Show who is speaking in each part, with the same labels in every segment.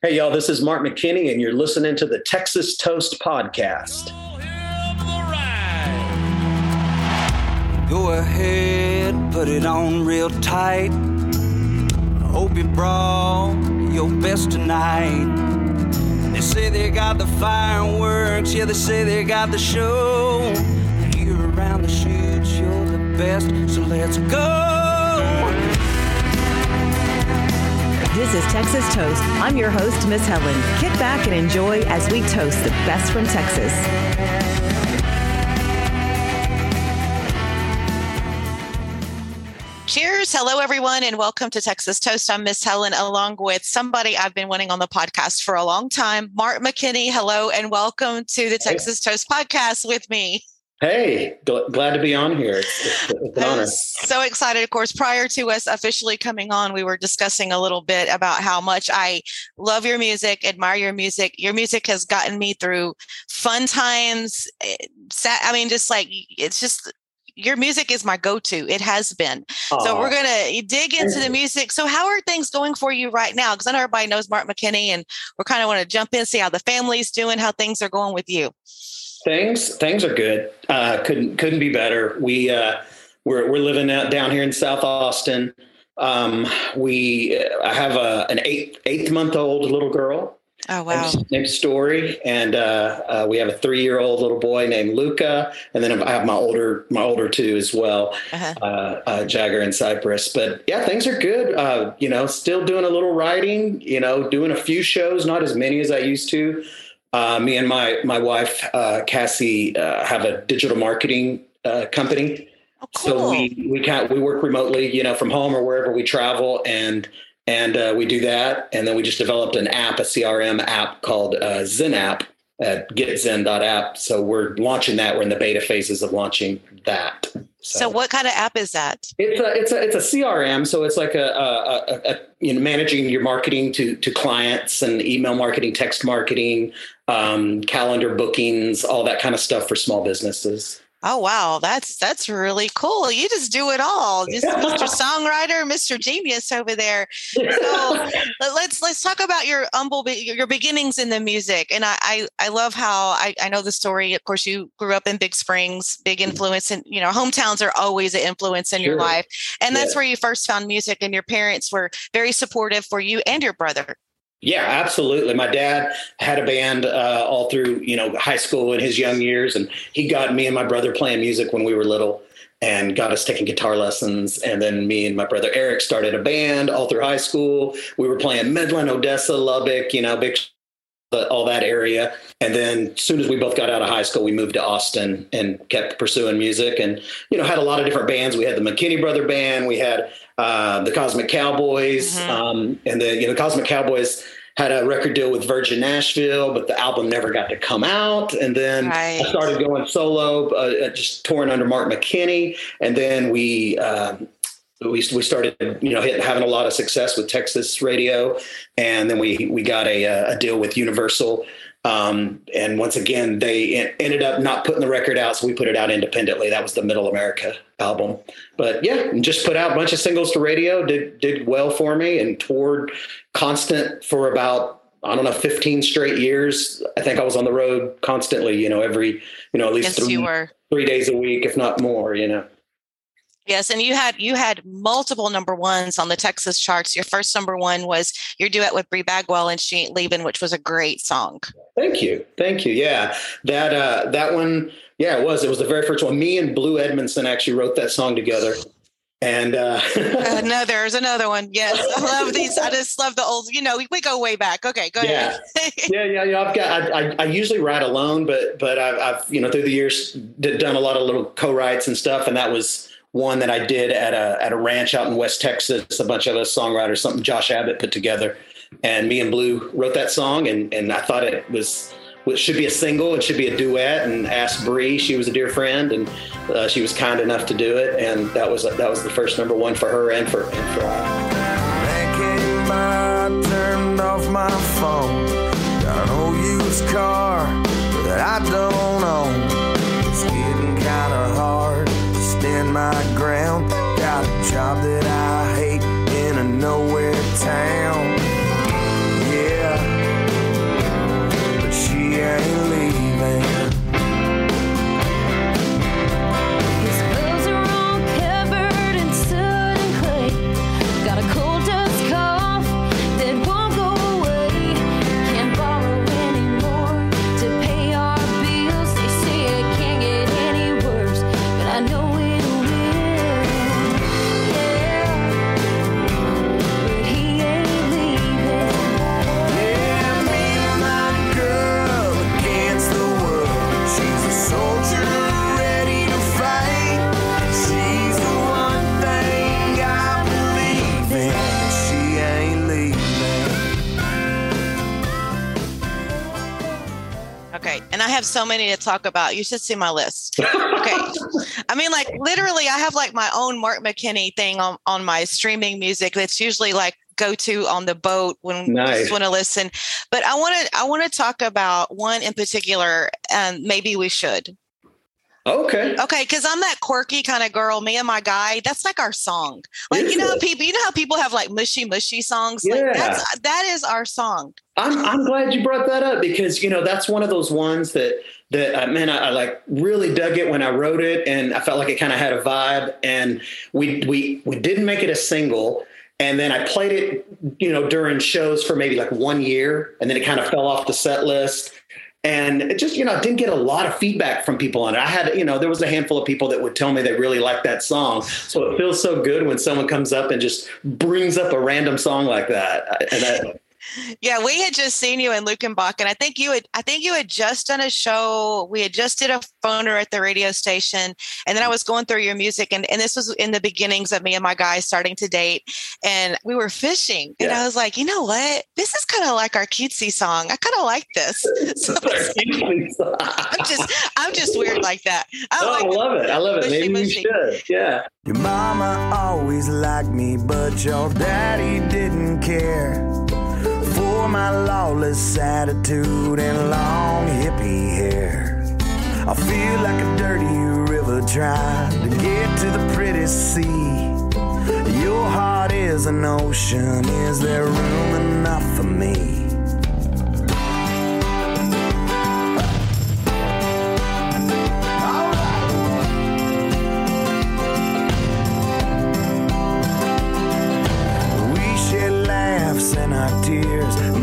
Speaker 1: Hey, y'all, this is Mark McKinney, and you're listening to the Texas Toast Podcast.
Speaker 2: Go ahead, put it on real tight. Hope you brought your best tonight. They say they got the fireworks, yeah, they say they got the show. You're around the shoots, you're the best, so let's go.
Speaker 3: This is Texas Toast. I'm your host, Miss Helen. Kick back and enjoy as we toast the best from Texas.
Speaker 4: Cheers. Hello, everyone, and welcome to Texas Toast. I'm Miss Helen, along with somebody I've been wanting on the podcast for a long time, Mark McKinney. Hello, and welcome to the Texas Toast podcast with me.
Speaker 1: Hey, gl- glad to be on here. It's, it's an honor.
Speaker 4: So excited. Of course, prior to us officially coming on, we were discussing a little bit about how much I love your music, admire your music. Your music has gotten me through fun times. eh, Sad, I mean, just like it's just your music is my go-to. It has been. So we're gonna dig into the music. So how are things going for you right now? Because I know everybody knows Mark McKinney, and we're kind of want to jump in, see how the family's doing, how things are going with you.
Speaker 1: Things things are good. Uh, couldn't couldn't be better. We uh, we're we're living out down here in South Austin. Um, we I have a an eight eight month old little girl
Speaker 4: Oh wow.
Speaker 1: named, named Story, and uh, uh, we have a three year old little boy named Luca, and then I have my older my older two as well,
Speaker 4: Uh-huh.
Speaker 1: uh, uh, Jagger and Cypress. But yeah, things are good. Uh, you know, still doing a little writing. You know, doing a few shows, not as many as I used to. Uh, me and my my wife uh, Cassie uh, have a digital marketing uh, company.
Speaker 4: Oh,
Speaker 1: So we we can we work remotely, you know, from home or wherever we travel, and and uh, we do that. And then we just developed an app, a CRM app called uh, Zen app at getzen.app. So we're launching that. We're in the beta phases of launching that.
Speaker 4: so what kind of app is that?
Speaker 1: It's a it's a it's a CRM, so it's like a, a, a, a you know managing your marketing to to clients and email marketing, text marketing, um, calendar bookings, all that kind of stuff for small businesses.
Speaker 4: Oh wow, that's that's really cool. You just do it all. Just Mr. Songwriter, Mr. Genius over there. So let- let's let's talk about your humble your beginnings in the music. And I I, I love how I, I know the story. Of course, you grew up in Big Springs, big mm-hmm. influence, and you know hometowns are always an influence in your life. And that's
Speaker 1: Yeah.
Speaker 4: where you first found music, and your parents were very supportive for you and your brother.
Speaker 1: Yeah, absolutely. My dad had a band uh, all through, you know, high school in his young years, and he got me and my brother playing music when we were little, and got us taking guitar lessons. And then me and my brother Eric started a band all through high school. We were playing Midland, Odessa, Lubbock, you know, big all that area. And then as soon as we both got out of high school, we moved to Austin and kept pursuing music and, you know, had a lot of different bands. We had the McKinney Brother Band, we had uh, the Cosmic Cowboys,
Speaker 4: Mhm.
Speaker 1: um, and the, you know, Cosmic Cowboys had a record deal with Virgin Nashville, but the album never got to come out. And then
Speaker 4: Right.
Speaker 1: I started going solo, uh, just touring under Mark McKinney. And then we, um, we, we started, you know, hit, having a lot of success with Texas radio, and then we we got a, a deal with Universal. Um, and once again, they ended up not putting the record out, so we put it out independently. That was the Middle America album. But yeah, just put out a bunch of singles to radio. Did did well for me, and toured constant for about I don't know, 15 straight years. I think I was on the road constantly. You know, every you know at least
Speaker 4: Yes,
Speaker 1: three three days a week, if not more. You know.
Speaker 4: Yes, and you had you had multiple number ones on the Texas charts. Your first number one was your duet with Bri Bagwell and She Ain't Leaving, which was a great song.
Speaker 1: Thank you. Thank you. Yeah. That uh that one, yeah, it was. It was the very first one. Me and Blue Edmondson actually wrote that song together. And uh
Speaker 4: Uh, no, there's another one. Yes, I love these. I just love the old. You know, we, we go way back. Okay, go ahead.
Speaker 1: yeah, yeah, yeah. I've got. I, I, I usually write alone, but but I've, I've you know through the years did, done a lot of little co-writes and stuff, and that was one that I did at a at a ranch out in West Texas. A bunch of us songwriters, something Josh Abbott put together, and me and Blue wrote that song, and and I thought it was. It should be a single. It should be a duet. And asked Bri. She was a dear friend, and uh, she was kind enough to do it. And that was that was the first number one for her and for and for I.
Speaker 2: Turned off my phone. Got used car that I don't my ground. Got a job that I hate in a nowhere town.
Speaker 4: Have so many to talk about. You should see my list. Okay. I mean, like literally, I have like my own Mark McKinney thing on, on my streaming music that's usually like go to on the boat when nice. I just want to listen. But I want to I want to talk about one in particular, and maybe we should.
Speaker 1: Okay.
Speaker 4: Okay, because I'm that quirky kind of girl. Me and my guy, that's like our song. Like is you know, people, you know how people have like mushy mushy songs. Yeah. Like that's that is our song.
Speaker 1: I'm I'm glad you brought that up because you know that's one of those ones that that uh, man I, I, like really dug it when I wrote it and I felt like it kind of had a vibe and we we we didn't make it a single and then I played it you know during shows for maybe like one year and then it kind of fell off the set list and it just you know I didn't get a lot of feedback from people on it. I had you know there was a handful of people that would tell me they really liked that song. So it feels so good when someone comes up and just brings up a random song like that. And that
Speaker 4: yeah, we had just seen you in Luckenbach, and Bach and I think you had I think you had just done a show. We had just did a phoner at the radio station, and then I was going through your music, and, and this was in the beginnings of me and my guy starting to date, and we were fishing, and I was like, you know what, this is kind of like our cutesy song. I kind of like this. So I'm just I'm just weird like that.
Speaker 1: I, oh, like I love it. I love it. Maybe mushy. you should. Yeah.
Speaker 2: Your mama always liked me, but your daddy didn't care my lawless attitude and long hippie hair. I feel like a dirty river trying to get to the pretty sea. Your heart is an ocean, is there room enough for me?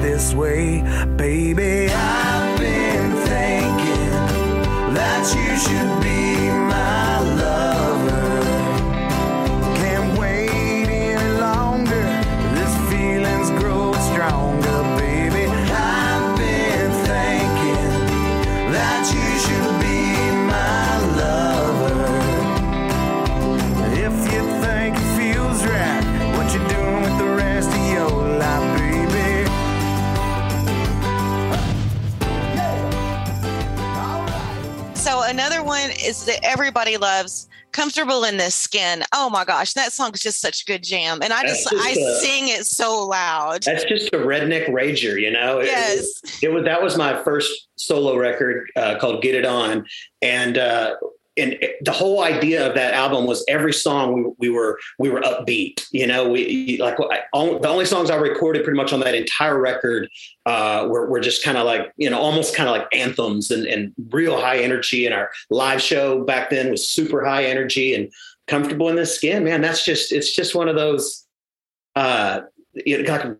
Speaker 2: this way baby. I've been thinking that you should be
Speaker 4: everybody loves comfortable in this skin. Oh my gosh that song is just such a good jam. And i just, just i a, sing it so loud.
Speaker 1: That's just a redneck rager you know?
Speaker 4: Yes.
Speaker 1: it, it was that was my first solo record uh, called get it on. And uh, and the whole idea of that album was every song we, we were we were upbeat you know we like I, the only songs i recorded pretty much on that entire record uh, were, were just kind of like you know almost kind of like anthems and, and real high energy. And our live show back then was super high energy and comfortable in the skin. Man that's just it's just one of those uh you know,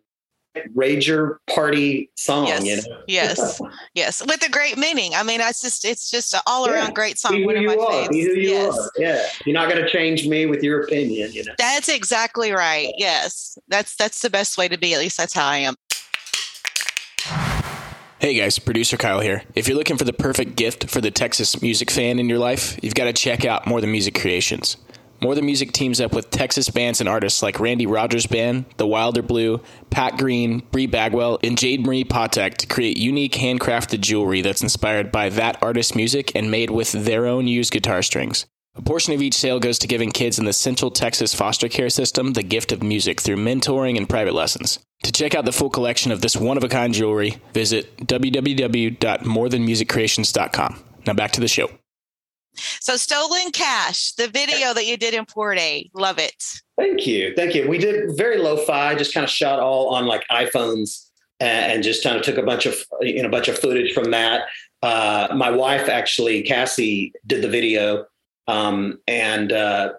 Speaker 1: rager party song
Speaker 4: yes.
Speaker 1: you know
Speaker 4: yes yes with a great meaning i mean it's just it's just an all-around yeah. great song one of my
Speaker 1: favorites yes. Are. yeah you're not going to change me with your opinion you know
Speaker 4: that's exactly right yes that's that's the best way to be at least that's how i am
Speaker 5: Hey guys, producer Kyle here. If you're looking for the perfect gift for the Texas music fan in your life, you've got to check out More Than Music Creations. More Than Music teams up with Texas bands and artists like Randy Rogers Band, The Wilder Blue, Pat Green, Bri Bagwell, and Jade Marie Potek to create unique handcrafted jewelry that's inspired by that artist's music and made with their own used guitar strings. A portion of each sale goes to giving kids in the Central Texas foster care system the gift of music through mentoring and private lessons. To check out the full collection of this one of a kind jewelry, visit www.morethanmusiccreations.com. Now back to the show.
Speaker 4: So, Stolen Cash, the video that you did in Port A, love it.
Speaker 1: Thank you. Thank you. We did very lo fi, just kind of shot all on like iPhones and just kind of took a bunch of, you know, a bunch of footage from that. Uh, my wife, actually, Cassie, did the video. Um, and uh,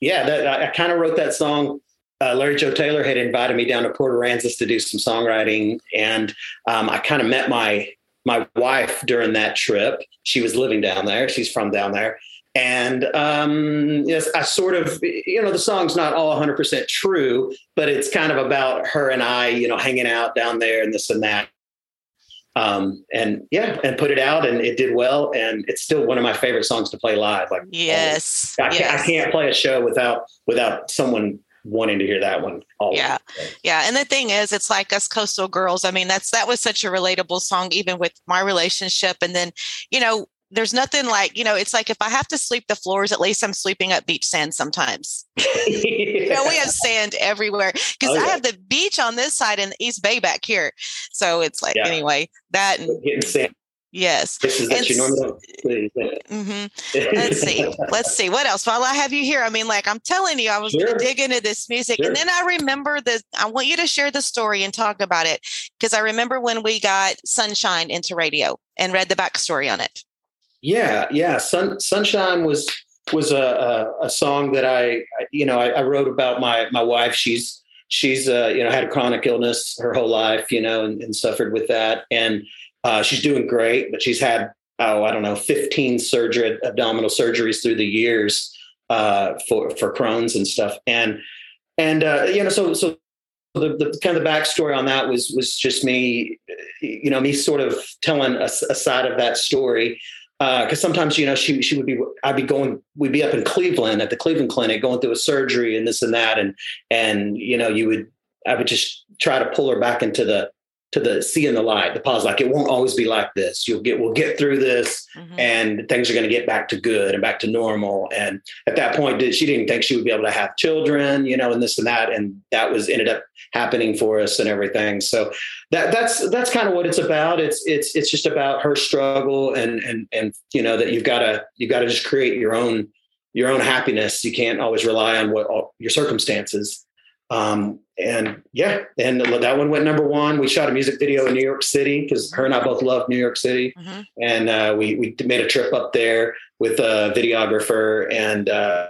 Speaker 1: yeah, that, I, I kind of wrote that song uh, Larry Joe Taylor had invited me down to Port Aransas to do some songwriting, and um, I kind of met my my wife during that trip. She was living down there. She's from down there. And um, yes, I sort of, you know, the song's not all 100% true, but it's kind of about her and I, you know, hanging out down there and this and that. Um, and yeah, and put it out, and it did well, and it's still one of my favorite songs to play live. Like
Speaker 4: yes,
Speaker 1: I,
Speaker 4: yes.
Speaker 1: Can't, I can't play a show without without someone wanting to hear that one. Always.
Speaker 4: Yeah, yeah. And the thing is, it's like us coastal girls. I mean, that's that was such a relatable song, even with my relationship. And then, you know, there's nothing like you know it's like if i have to sleep the floors at least i'm sleeping up beach sand sometimes yeah. you know we have sand everywhere because oh, yeah. i have the beach on this side and the east bay back here so it's like yeah. anyway that and
Speaker 1: getting sand
Speaker 4: Yes. mm-hmm. Let's see. Let's see. What else? While I have you here, I mean, like I'm telling you, I was sure. going to dig into this music. Sure. And then I remember that I want you to share the story and talk about it because I remember when we got Sunshine into radio and read the backstory on it.
Speaker 1: Yeah, yeah. Sun, Sunshine was was a, a, a song that I, you know, I, I, wrote about my my wife. She's she's uh, you know had a chronic illness her whole life, you know, and, and suffered with that, and uh, she's doing great, but she's had oh I don't know 15 surgery abdominal surgeries through the years uh, for for Crohn's and stuff, and and uh, you know so so the, the, kind of the backstory on that was was just me, you know, me sort of telling a, a side of that story. Because uh, sometimes you know she she would be I'd be going we'd be up in Cleveland at the Cleveland Clinic going through a surgery and this and that. And and you know you would I would just try to pull her back into the to the seeing the light, the pause. Like it won't always be like this. You'll get, we'll get through this, mm-hmm. and things are going to get back to good and back to normal. And at that point, she didn't think she would be able to have children, you know, and this and that, and that was ended up happening for us and everything. So that that's that's kind of what it's about. It's it's it's just about her struggle and and and you know that you've got to you've got to just create your own your own happiness. You can't always rely on what all, your circumstances um, and yeah, and that one went number one. We shot a music video in New York City because her and I both love New York City, mm-hmm. and uh, we we made a trip up there with a videographer and uh,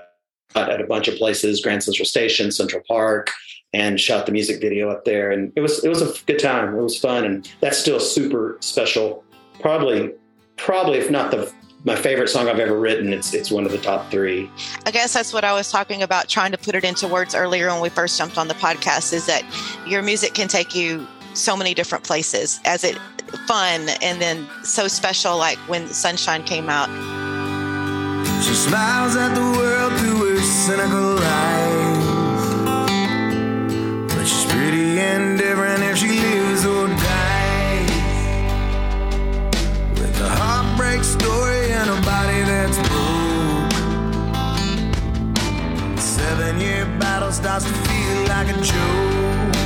Speaker 1: at a bunch of places, Grand Central Station, Central Park, and shot the music video up there. And it was it was a good time. It was fun, and that's still super special. Probably, probably if not the my favorite song I've ever written. It's it's one of the top three.
Speaker 4: I guess that's what I was talking about, trying to put it into words earlier when we first jumped on the podcast. Is that your music can take you so many different places as it fun and then so special like when sunshine came out
Speaker 2: she smiles at the world through her cynical eyes year starts to feel like a joke.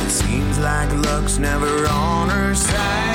Speaker 2: It seems like luck's never on her side.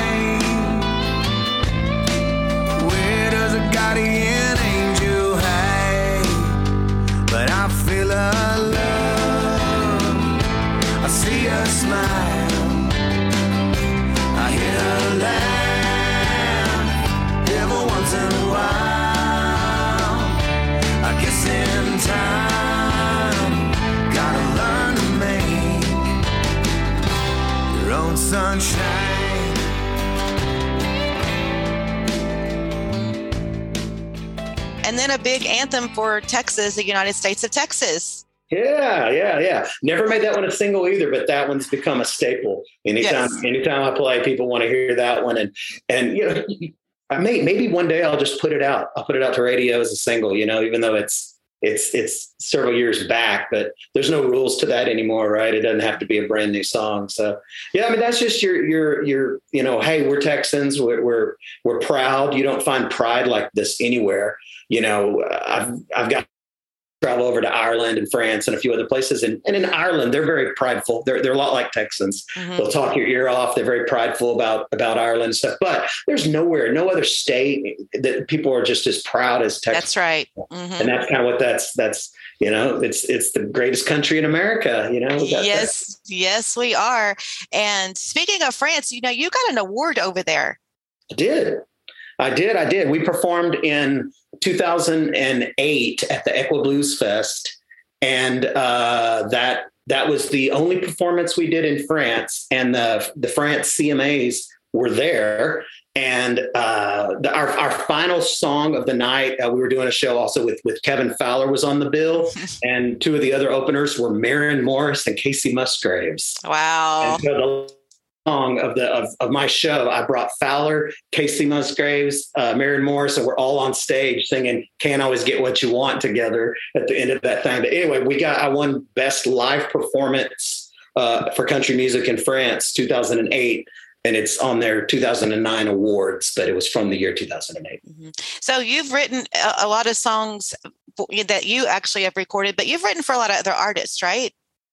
Speaker 4: And then a big anthem for Texas, the United States of Texas.
Speaker 1: Yeah, yeah, yeah. Never made that one a single either, but that one's become a staple. Anytime, yes. anytime I play, people want to hear that one. And and you know, I may maybe one day I'll just put it out. I'll put it out to radio as a single, you know, even though it's it's it's several years back, but there's no rules to that anymore, right? It doesn't have to be a brand new song. So yeah, I mean that's just your your your you know, hey, we're Texans, we're we're, we're proud. You don't find pride like this anywhere. You know, I've I've got travel over to Ireland and France and a few other places. And, and in Ireland, they're very prideful. They're, they're a lot like Texans. Mm-hmm. They'll talk your ear off. They're very prideful about, about Ireland and stuff. But there's nowhere, no other state that people are just as proud as Texas.
Speaker 4: That's right. Mm-hmm.
Speaker 1: And that's kind of what that's, that's, you know, it's, it's the greatest country in America, you know?
Speaker 4: Yes. That. Yes, we are. And speaking of France, you know, you got an award over there.
Speaker 1: I did. I did. I did. We performed in 2008 at the Equiblues Fest. and uh, that that was the only performance we did in France, and the the France CMAs were there. And uh, the, our our final song of the night, uh, we were doing a show also with with Kevin Fowler was on the bill, and two of the other openers were Maren Morris and Kacey Musgraves.
Speaker 4: Wow!
Speaker 1: Song of the of, of my show, I brought Fowler, Kacey Musgraves, uh, Maren Morris, and we're all on stage singing "Can't Always Get What You Want" together at the end of that thing. But anyway, we got I won best live performance uh, for country music in France, 2008 and it's on their 2009 awards, but it was from the year 2008. Mm-hmm.
Speaker 4: So you've written a, a, lot of songs that you actually have recorded, but you've written for a lot of other artists, right?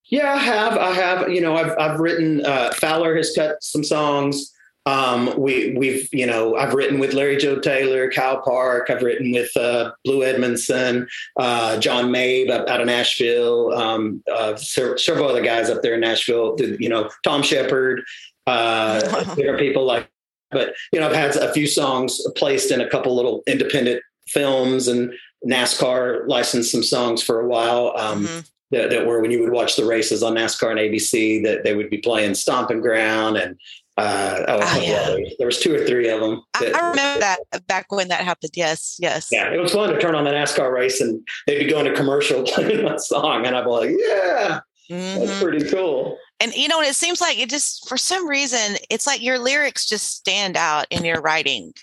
Speaker 1: Yeah, I have. I have. You know, I've I've written. Uh, Fowler has cut some songs. Um, we we've you know I've written with Larry Joe Taylor, Kyle Park. I've written with uh, Blue Edmondson, uh, John Mabe out of Nashville. Um, uh, several other guys up there in Nashville. You know Tom Shepard. Uh, are people like. But you know I've had a few songs placed in a couple little independent films and NASCAR licensed some songs for a while. Um, mm-hmm that, that were when you would watch the races on NASCAR and ABC that they would be playing Stomping Ground and uh, oh, oh yeah. there was two or three of them.
Speaker 4: That, I remember that back when that happened. Yes, yes.
Speaker 1: Yeah, it was fun to turn on the NASCAR race and they'd be going to commercial playing that song, and I'd be like, "Yeah, mm-hmm. that's pretty cool."
Speaker 4: And you know, it seems like it just for some reason it's like your lyrics just stand out in your writing.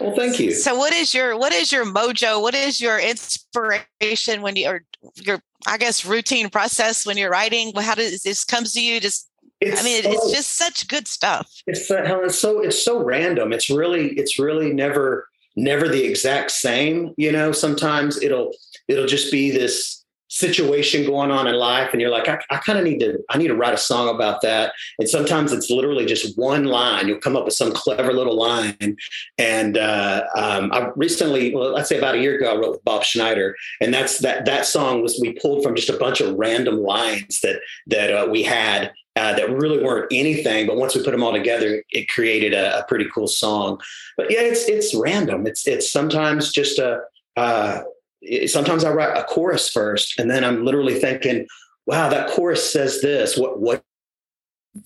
Speaker 1: Well, thank you.
Speaker 4: So, what is your what is your mojo? What is your inspiration when you or your I guess routine process when you're writing? Well how does this comes to you? Just it's I mean, so, it's just such good stuff.
Speaker 1: It's uh, Helen. So it's so random. It's really it's really never never the exact same. You know, sometimes it'll it'll just be this situation going on in life and you're like i, I kind of need to i need to write a song about that and sometimes it's literally just one line you'll come up with some clever little line and uh, um, i recently well let's say about a year ago i wrote with bob schneider and that's that that song was we pulled from just a bunch of random lines that that uh, we had uh, that really weren't anything, but once we put them all together, it created a, a, pretty cool song. But yeah, it's it's random. It's it's sometimes just a uh, sometimes I write a chorus first, and then I'm literally thinking, wow, that chorus says this. What what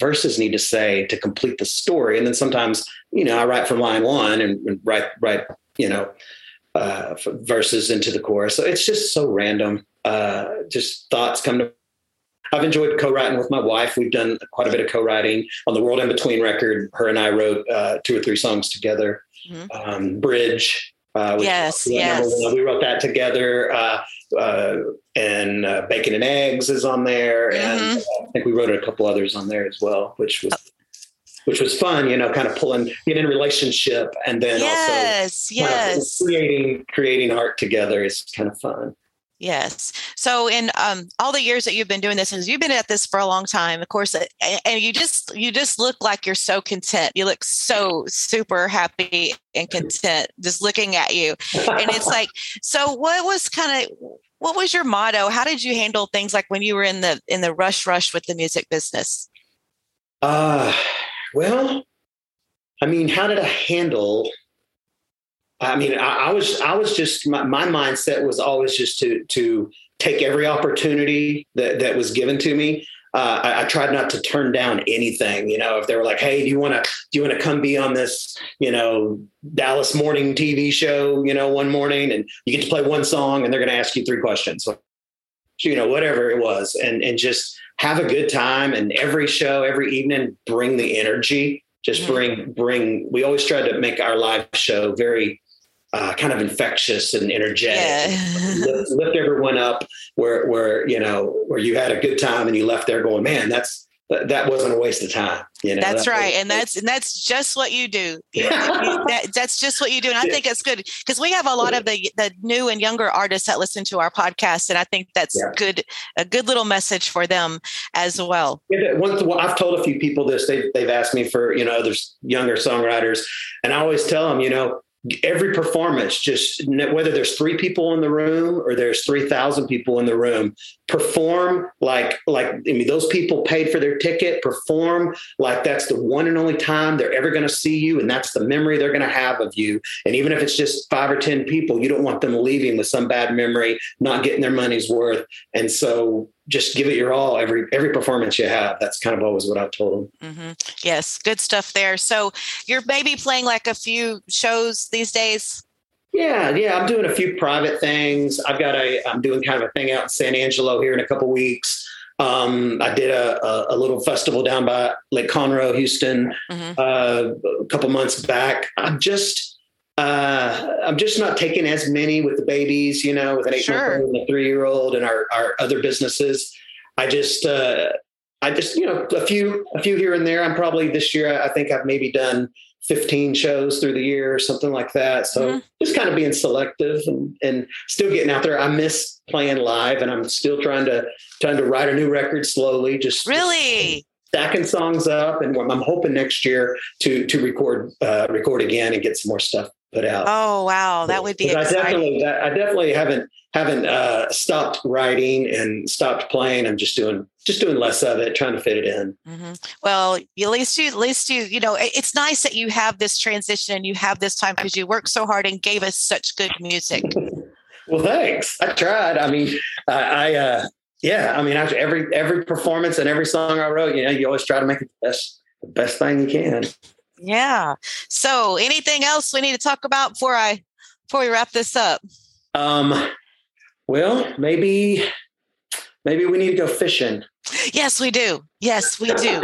Speaker 1: verses need to say to complete the story? And then sometimes, you know, I write from line one and, and write write, you know, uh, verses into the chorus. So it's just so random. Uh, just thoughts come to. I've enjoyed co-writing with my wife. We've done quite a bit of co-writing on the World in Between record. Her and I wrote uh, two or three songs together. Mm-hmm. Um, Bridge
Speaker 4: uh, yes, yes.
Speaker 1: We wrote that together. Uh, uh, and uh, Bacon and Eggs is on there, mm-hmm. and uh, I think we wrote a couple others on there as well, which was which was fun. You know, kind of pulling being in relationship, and then
Speaker 4: yes,
Speaker 1: also
Speaker 4: yes,
Speaker 1: creating creating art together is kind of fun.
Speaker 4: Yes. So in um, all the years that you've been doing this, and you've been at this for a long time, of course, and you just you just look like you're so content. You look so super happy and content just looking at you. And it's like, so what was kind of what was your motto? How did you handle things like when you were in the in the rush rush with the music business?
Speaker 1: Uh well, I mean, how did I handle I mean, I, I, was I was just my, my mindset was always just to to take every opportunity that that was given to me. Uh, I, I, tried not to turn down anything. You know, if they were like, "Hey, do you want to do you want to come be on this, you know, Dallas morning TV show, you know, one morning, and you get to play one song, and they're going to ask you three questions, so, you know, whatever it was, and and just have a good time. And every show, every evening, bring the energy. Just mm-hmm. bring bring. We always try to make our live show very uh, kind of infectious and energetic. Yeah. lift, lift, everyone up where where you know where you had a good time and you left there going, man, that's that wasn't a waste of time. You know,
Speaker 4: that's that right, was, and that's and that's just what you do. that, that's just what you do, and I think it's good because we have a lot of the the new and younger artists that listen to our podcast, and I think that's yeah. good a good little message for them as well.
Speaker 1: Yeah, well, I've told a few people this. They've they've asked me for you know there's younger songwriters, and I always tell them, you know, every performance just whether there's three people in the room or there's 3000 people in the room perform like like i mean those people paid for their ticket perform like that's the one and only time they're ever going to see you and that's the memory they're going to have of you. And even if it's just five or ten people you don't want them leaving with some bad memory not getting their money's worth. And so just give it your all every every performance you have that's kind of always what i've told them
Speaker 4: mm-hmm. yes good stuff there so you're maybe playing like a few shows these days
Speaker 1: yeah yeah i'm doing a few private things i've got a i'm doing kind of a thing out in san angelo here in a couple weeks um, I did a, a, a, little festival down by Lake Conroe, Houston, mm-hmm. uh, a couple months back. I'm just uh, I'm just not taking as many with the babies, you know, with an eight sure. Month old and a three year old and our, our other businesses. I just, uh, I just, you know, a few, a few here and there. I'm probably this year, I think I've maybe done 15 shows through the year or something like that. So mm-hmm. just kind of being selective and, and still getting out there. I miss playing live and I'm still trying to, trying to write a new record slowly. Just
Speaker 4: really
Speaker 1: stacking songs up. And I'm hoping next year to, to record, uh, record again and get some more stuff put out.
Speaker 4: Oh wow, that would be.
Speaker 1: I definitely, I definitely haven't haven't uh, stopped writing and stopped playing. I'm just doing just doing less of it, trying to fit it in.
Speaker 4: Mm-hmm. Well, at least you, at least you, you know, it's nice that you have this transition and you have this time because you worked so hard and gave us such good music.
Speaker 1: well, thanks. I tried. I mean, I, I uh, yeah, I mean, after every every performance and every song I wrote, you know, you always try to make it the best the best thing you can.
Speaker 4: Yeah. So anything else we need to talk about before I before we wrap this up?
Speaker 1: Um well, maybe maybe we need to go fishing.
Speaker 4: Yes, we do. Yes, we do.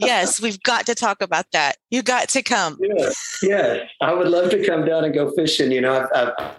Speaker 4: yes, we've got to talk about that. You got to come.
Speaker 1: Yeah, yeah. I would love to come down and go fishing. You know, I've, I've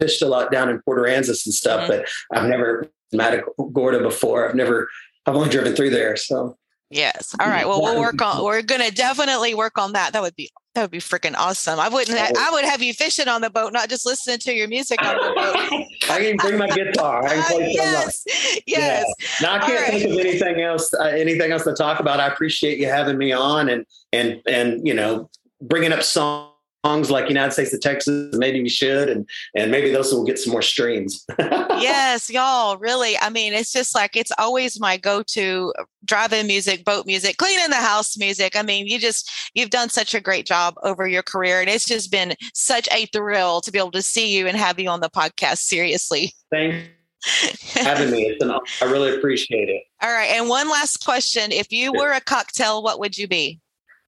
Speaker 1: fished a lot down in Port Aransas and stuff, mm-hmm. but I've never Matagorda before. I've never. I've only driven through there, so
Speaker 4: Yes. All right. Well, we'll work on. We're gonna definitely work on that. That would be that would be freaking awesome. I wouldn't. I would have you fishing on the boat, not just listening to your music on the boat.
Speaker 1: I can bring my guitar. I can play uh,
Speaker 4: yes. Yes.
Speaker 1: Yeah. Now I can't right. think of anything else. Uh, anything else to talk about. I appreciate you having me on and and and you know bringing up songs songs like United States of Texas, maybe we should, and and maybe those will get some more streams.
Speaker 4: yes, y'all, really. I mean, it's just like it's always my go-to drive-in music, boat music, cleaning the house music. I mean, you just you've done such a great job over your career, and it's just been such a thrill to be able to see you and have you on the podcast. Seriously.
Speaker 1: Thanks having me. It's an, I really appreciate it.
Speaker 4: All right. And one last question. If you were a cocktail, what would you be?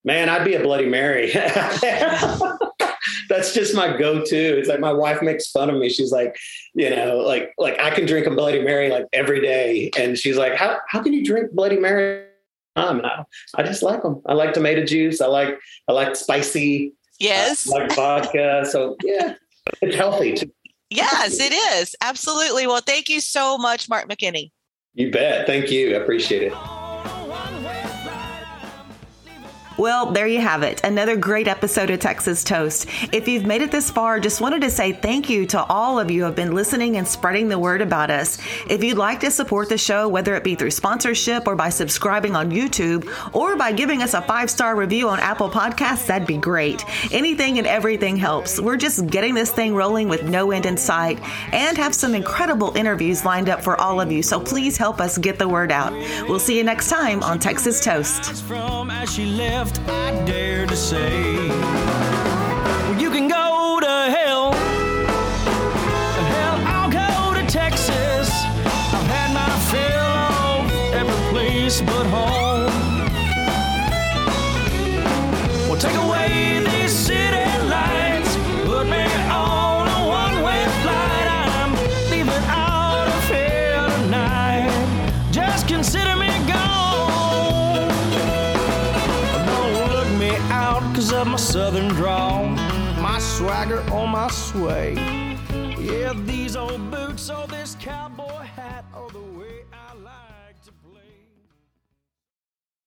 Speaker 1: Man, I'd be a Bloody Mary. That's just my go-to. It's like my wife makes fun of me. She's like, you know, like like I can drink a Bloody Mary like every day, and she's like, how how can you drink Bloody Mary? Um, I, I just like them. I like tomato juice. I like I like spicy.
Speaker 4: Yes.
Speaker 1: I like vodka. So yeah, it's healthy too.
Speaker 4: Yes, it is. Absolutely. Well, thank you so much, Mark McKinney.
Speaker 1: You bet. Thank you. I appreciate it.
Speaker 3: Well, there you have it. Another great episode of Texas Toast. If you've made it this far, just wanted to say thank you to all of you who have been listening and spreading the word about us. If you'd like to support the show, whether it be through sponsorship or by subscribing on YouTube or by giving us a five star review on Apple Podcasts, that'd be great. Anything and everything helps. We're just getting this thing rolling with no end in sight and have some incredible interviews lined up for all of you. So please help us get the word out. We'll see you next time on Texas Toast left, I dare to say. Well, you can go to hell. Hell, I'll go to Texas. I've had my fill of every place but home. Well, take away southern drawl, my swagger on my sway. Yeah, these old boots, oh, this cowboy.